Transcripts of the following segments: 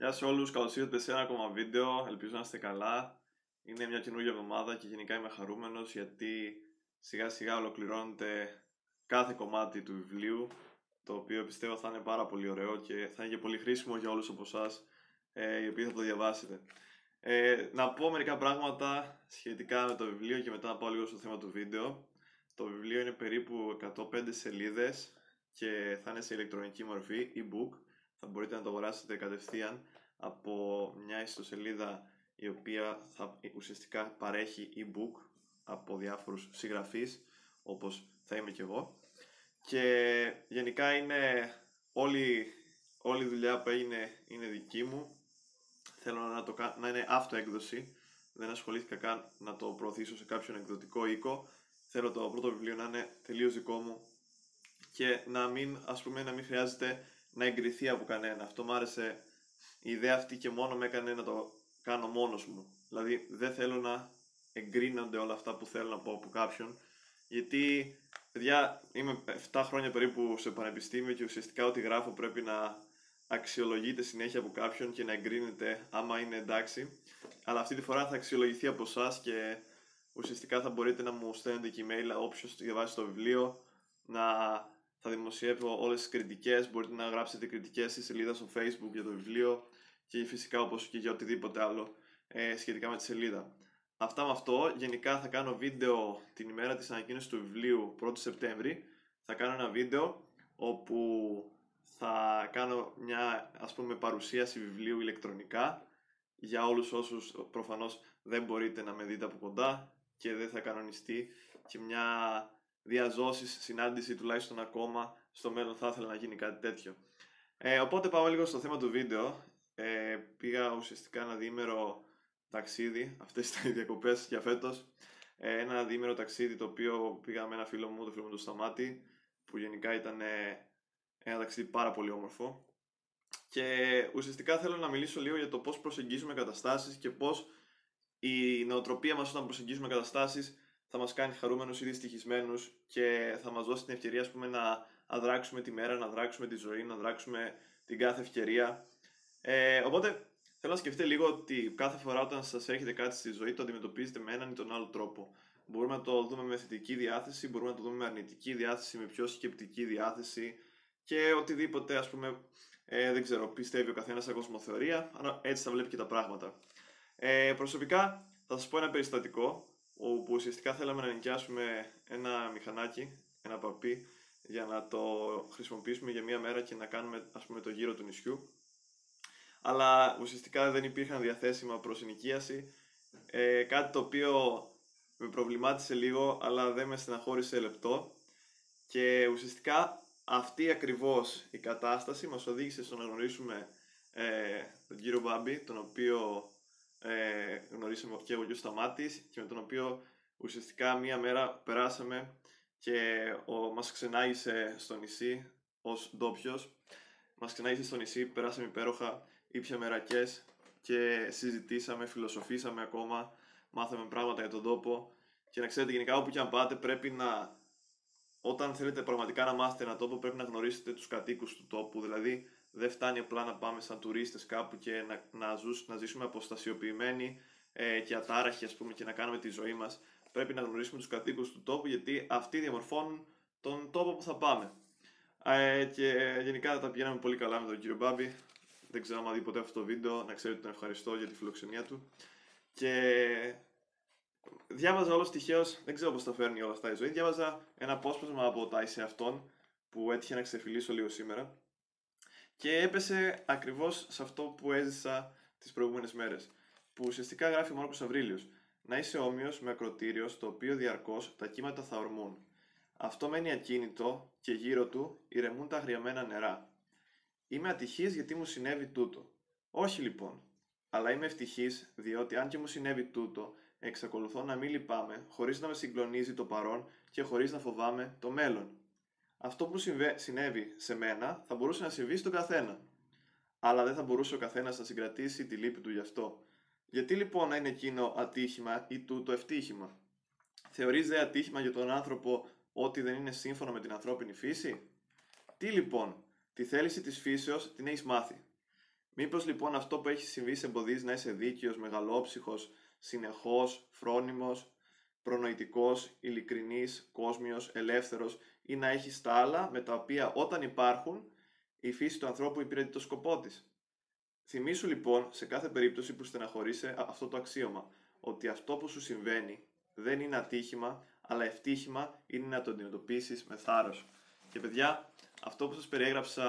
Γεια σε όλους, καλώς ήρθατε σε ένα ακόμα βίντεο, ελπίζω να είστε καλά. Είναι μια καινούργια εβδομάδα και γενικά είμαι χαρούμενος γιατί σιγά σιγά ολοκληρώνεται κάθε κομμάτι του βιβλίου το οποίο πιστεύω θα είναι πάρα πολύ ωραίο και θα είναι και πολύ χρήσιμο για όλους από εσάς ε, οι οποίοι θα το διαβάσετε. Ε, να πω μερικά πράγματα σχετικά με το βιβλίο και μετά να πάω λίγο στο θέμα του βίντεο. Το βιβλίο είναι περίπου 105 σελίδες και θα είναι σε ηλεκτρονική μορφή, e-book. Θα μπορείτε να το αγοράσετε κατευθείαν από μια ιστοσελίδα η οποία θα ουσιαστικά παρέχει e-book από διάφορους συγγραφείς όπως θα είμαι και εγώ. Και γενικά είναι όλη, όλη η δουλειά που έγινε είναι δική μου. Θέλω να, το, να είναι αυτοέκδοση. Δεν ασχολήθηκα καν να το προωθήσω σε κάποιον εκδοτικό οίκο. Θέλω το πρώτο βιβλίο να είναι τελείως δικό μου και να μην, ας πούμε, να μην χρειάζεται να εγκριθεί από κανένα. Αυτό μου άρεσε η ιδέα αυτή και μόνο με έκανε να το κάνω μόνος μου. Δηλαδή δεν θέλω να εγκρίνονται όλα αυτά που θέλω να πω από κάποιον γιατί παιδιά είμαι 7 χρόνια περίπου σε πανεπιστήμιο και ουσιαστικά ό,τι γράφω πρέπει να αξιολογείται συνέχεια από κάποιον και να εγκρίνεται άμα είναι εντάξει αλλά αυτή τη φορά θα αξιολογηθεί από εσάς και ουσιαστικά θα μπορείτε να μου στέλνετε και email όποιος διαβάσει το βιβλίο να θα δημοσιεύω όλες τις κριτικές, μπορείτε να γράψετε κριτικές στη σελίδα στο facebook για το βιβλίο και φυσικά όπως και για οτιδήποτε άλλο ε, σχετικά με τη σελίδα. Αυτά με αυτό, γενικά θα κάνω βίντεο την ημέρα της ανακοίνωσης του βιβλίου 1 Σεπτέμβρη. Θα κάνω ένα βίντεο όπου θα κάνω μια ας πούμε παρουσίαση βιβλίου ηλεκτρονικά για όλους όσους προφανώς δεν μπορείτε να με δείτε από κοντά και δεν θα κανονιστεί και μια διαζώσεις, συνάντηση τουλάχιστον ακόμα στο μέλλον θα ήθελα να γίνει κάτι τέτοιο. Ε, οπότε πάμε λίγο στο θέμα του βίντεο. Ε, πήγα ουσιαστικά ένα διήμερο ταξίδι, αυτές ήταν οι διακοπές για φέτος. Ε, ένα διήμερο ταξίδι το οποίο πήγα με ένα φίλο μου, το φίλο μου του Σταμάτη, που γενικά ήταν ε, ένα ταξίδι πάρα πολύ όμορφο. Και ουσιαστικά θέλω να μιλήσω λίγο για το πώς προσεγγίζουμε καταστάσεις και πώς η νοοτροπία μας όταν προσεγγίζουμε καταστάσεις θα μας κάνει χαρούμενους ή δυστυχισμένους και θα μας δώσει την ευκαιρία ας πούμε, να αδράξουμε τη μέρα, να αδράξουμε τη ζωή, να αδράξουμε την κάθε ευκαιρία. Ε, οπότε θέλω να σκεφτείτε λίγο ότι κάθε φορά όταν σας έρχεται κάτι στη ζωή το αντιμετωπίζετε με έναν ή τον άλλο τρόπο. Μπορούμε να το δούμε με θετική διάθεση, μπορούμε να το δούμε με αρνητική διάθεση, με πιο σκεπτική διάθεση και οτιδήποτε ας πούμε ε, δεν ξέρω, πιστεύει ο καθένας σε κοσμοθεωρία, αλλά έτσι θα βλέπει και τα πράγματα. Ε, προσωπικά θα σας πω ένα περιστατικό όπου ουσιαστικά θέλαμε να νοικιάσουμε ένα μηχανάκι, ένα παπί, για να το χρησιμοποιήσουμε για μία μέρα και να κάνουμε ας πούμε το γύρο του νησιού. Αλλά ουσιαστικά δεν υπήρχαν διαθέσιμα προς ενοικίαση, ε, κάτι το οποίο με προβλημάτισε λίγο, αλλά δεν με στεναχώρησε λεπτό. Και ουσιαστικά αυτή ακριβώς η κατάσταση μας οδήγησε στο να γνωρίσουμε ε, τον κύριο Μπάμπη, τον οποίο ε, γνωρίσαμε και εγώ και ο Σταμάτης και με τον οποίο ουσιαστικά μία μέρα περάσαμε και ο, μας ξενάγησε στο νησί ως ντόπιος. Μας ξενάγησε στο νησί, περάσαμε υπέροχα, ήπιαμε ρακές και συζητήσαμε, φιλοσοφήσαμε ακόμα, μάθαμε πράγματα για τον τόπο και να ξέρετε γενικά όπου και αν πάτε πρέπει να όταν θέλετε πραγματικά να μάθετε ένα τόπο πρέπει να γνωρίσετε τους κατοίκους του τόπου, δηλαδή δεν φτάνει απλά να πάμε σαν τουρίστες κάπου και να, να, ζούς, να ζήσουμε αποστασιοποιημένοι ε, και ατάραχοι ας πούμε και να κάνουμε τη ζωή μας. Πρέπει να γνωρίσουμε τους κατοίκους του τόπου γιατί αυτοί διαμορφώνουν τον τόπο που θα πάμε. Ε, και γενικά τα πηγαίναμε πολύ καλά με τον κύριο Μπάμπη. Δεν ξέρω αν δει ποτέ αυτό το βίντεο, να ξέρετε τον ευχαριστώ για τη φιλοξενία του. Και διάβαζα όλος τυχαίως, δεν ξέρω πώς τα φέρνει όλα αυτά η ζωή. Διάβαζα ένα απόσπασμα από τα Είσαι Αυτόν που έτυχε να ξεφυλίσω λίγο σήμερα και έπεσε ακριβώς σε αυτό που έζησα τις προηγούμενες μέρες, που ουσιαστικά γράφει ο Μάρκος Αβρίλιος, να είσαι όμοιος με ακροτήριο στο οποίο διαρκώς τα κύματα θα ορμούν. Αυτό μένει ακίνητο και γύρω του ηρεμούν τα αγριαμένα νερά. Είμαι ατυχής γιατί μου συνέβη τούτο. Όχι λοιπόν, αλλά είμαι ευτυχής διότι αν και μου συνέβη τούτο, εξακολουθώ να μην λυπάμαι χωρίς να με συγκλονίζει το παρόν και χωρίς να φοβάμαι το μέλλον αυτό που συνέβη σε μένα θα μπορούσε να συμβεί στον καθένα. Αλλά δεν θα μπορούσε ο καθένας να συγκρατήσει τη λύπη του γι' αυτό. Γιατί λοιπόν να είναι εκείνο ατύχημα ή τούτο ευτύχημα; Θεωρείς δε ατύχημα για τον άνθρωπο ότι δεν είναι σύμφωνο με την ανθρώπινη φύση; Τι λοιπόν, τη θέληση της φύσεως την έχεις μάθει. Μήπως λοιπόν αυτό που έχει συμβεί σε εμποδίζει να είσαι δίκαιος, μεγαλόψυχος, συνεχώς, φρόνιμος, προνοητικός, ειλικρινής, κόσμιος, ελεύθερος ή να έχεις τα άλλα με τα οποία όταν υπάρχουν η φύση του ανθρώπου υπηρετεί το σκοπό της. Θυμήσου λοιπόν σε κάθε περίπτωση που στεναχωρείσαι αυτό το αξίωμα, ότι αυτό που σου συμβαίνει δεν είναι ατύχημα, αλλά ευτύχημα είναι να το αντιμετωπίσεις με θάρρος. Και παιδιά, αυτό που σας περιέγραψα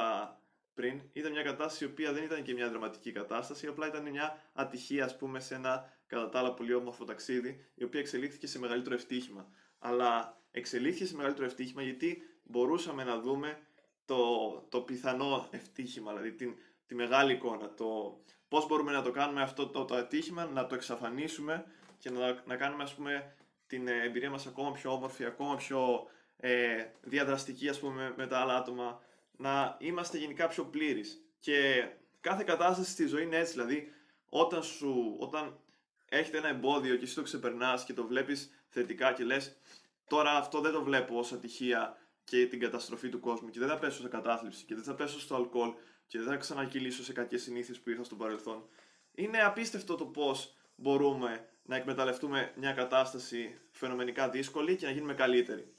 πριν ήταν μια κατάσταση η οποία δεν ήταν και μια δραματική κατάσταση, απλά ήταν μια ατυχία, ας πούμε, σε ένα κατά τα άλλα πολύ όμορφο ταξίδι, η οποία εξελίχθηκε σε μεγαλύτερο ευτύχημα. Αλλά εξελίχθηκε σε μεγαλύτερο ευτύχημα γιατί μπορούσαμε να δούμε το, το πιθανό ευτύχημα, δηλαδή την, τη μεγάλη εικόνα, το πώς μπορούμε να το κάνουμε αυτό το, το ατύχημα, να το εξαφανίσουμε και να, να κάνουμε ας πούμε την εμπειρία μας ακόμα πιο όμορφη, ακόμα πιο ε, διαδραστική ας πούμε με τα άλλα άτομα, να είμαστε γενικά πιο πλήρεις. Και κάθε κατάσταση στη ζωή είναι έτσι, δηλαδή όταν, σου, όταν έχετε ένα εμπόδιο και εσύ το ξεπερνάς και το βλέπεις θετικά και λες τώρα αυτό δεν το βλέπω ως ατυχία και την καταστροφή του κόσμου και δεν θα πέσω σε κατάθλιψη και δεν θα πέσω στο αλκοόλ και δεν θα ξανακυλήσω σε κακές συνήθειες που είχα στο παρελθόν. Είναι απίστευτο το πώς μπορούμε να εκμεταλλευτούμε μια κατάσταση φαινομενικά δύσκολη και να γίνουμε καλύτεροι.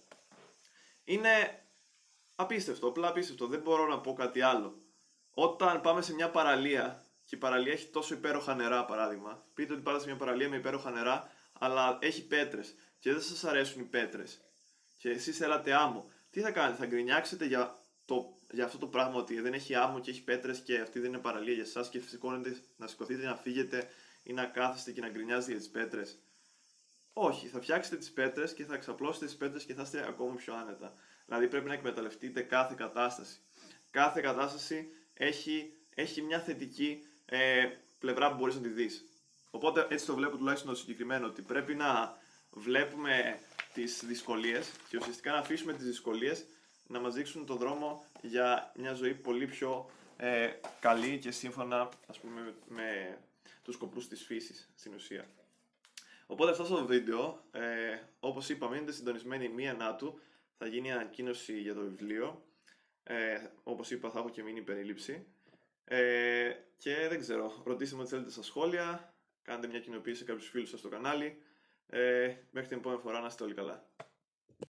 Είναι απίστευτο, απλά απίστευτο, δεν μπορώ να πω κάτι άλλο. Όταν πάμε σε μια παραλία και η παραλία έχει τόσο υπέροχα νερά, παράδειγμα, πείτε ότι πάτε σε μια παραλία με υπέροχα νερά, αλλά έχει πέτρες και δεν σας αρέσουν οι πέτρες και εσείς θέλατε άμμο, τι θα κάνετε, θα γκρινιάξετε για, το, για αυτό το πράγμα ότι δεν έχει άμμο και έχει πέτρες και αυτή δεν είναι παραλία για εσάς και σηκώνετε να σηκωθείτε να φύγετε ή να κάθεστε και να γκρινιάζετε για τις πέτρες. Όχι, θα φτιάξετε τις πέτρες και θα εξαπλώσετε τις πέτρες και θα είστε ακόμα πιο άνετα. Δηλαδή πρέπει να εκμεταλλευτείτε κάθε κατάσταση. Κάθε κατάσταση έχει, έχει μια θετική ε, πλευρά που μπορείς να τη δεις. Οπότε έτσι το βλέπω τουλάχιστον το συγκεκριμένο, ότι πρέπει να βλέπουμε τις δυσκολίες και ουσιαστικά να αφήσουμε τις δυσκολίες να μας δείξουν τον δρόμο για μια ζωή πολύ πιο ε, καλή και σύμφωνα ας πούμε, με, με τους σκοπούς της φύσης στην ουσία. Οπότε αυτό το βίντεο, ε, όπως είπα, μείνετε συντονισμένοι μία να του, θα γίνει η ανακοίνωση για το βιβλίο. Ε, όπως είπα θα έχω και μείνει περίληψη. Ε, και δεν ξέρω, ρωτήστε με ό,τι θέλετε στα σχόλια, κάντε μια κοινοποίηση σε κάποιους φίλους σας στο κανάλι. Ε, μέχρι την επόμενη φορά να είστε όλοι καλά.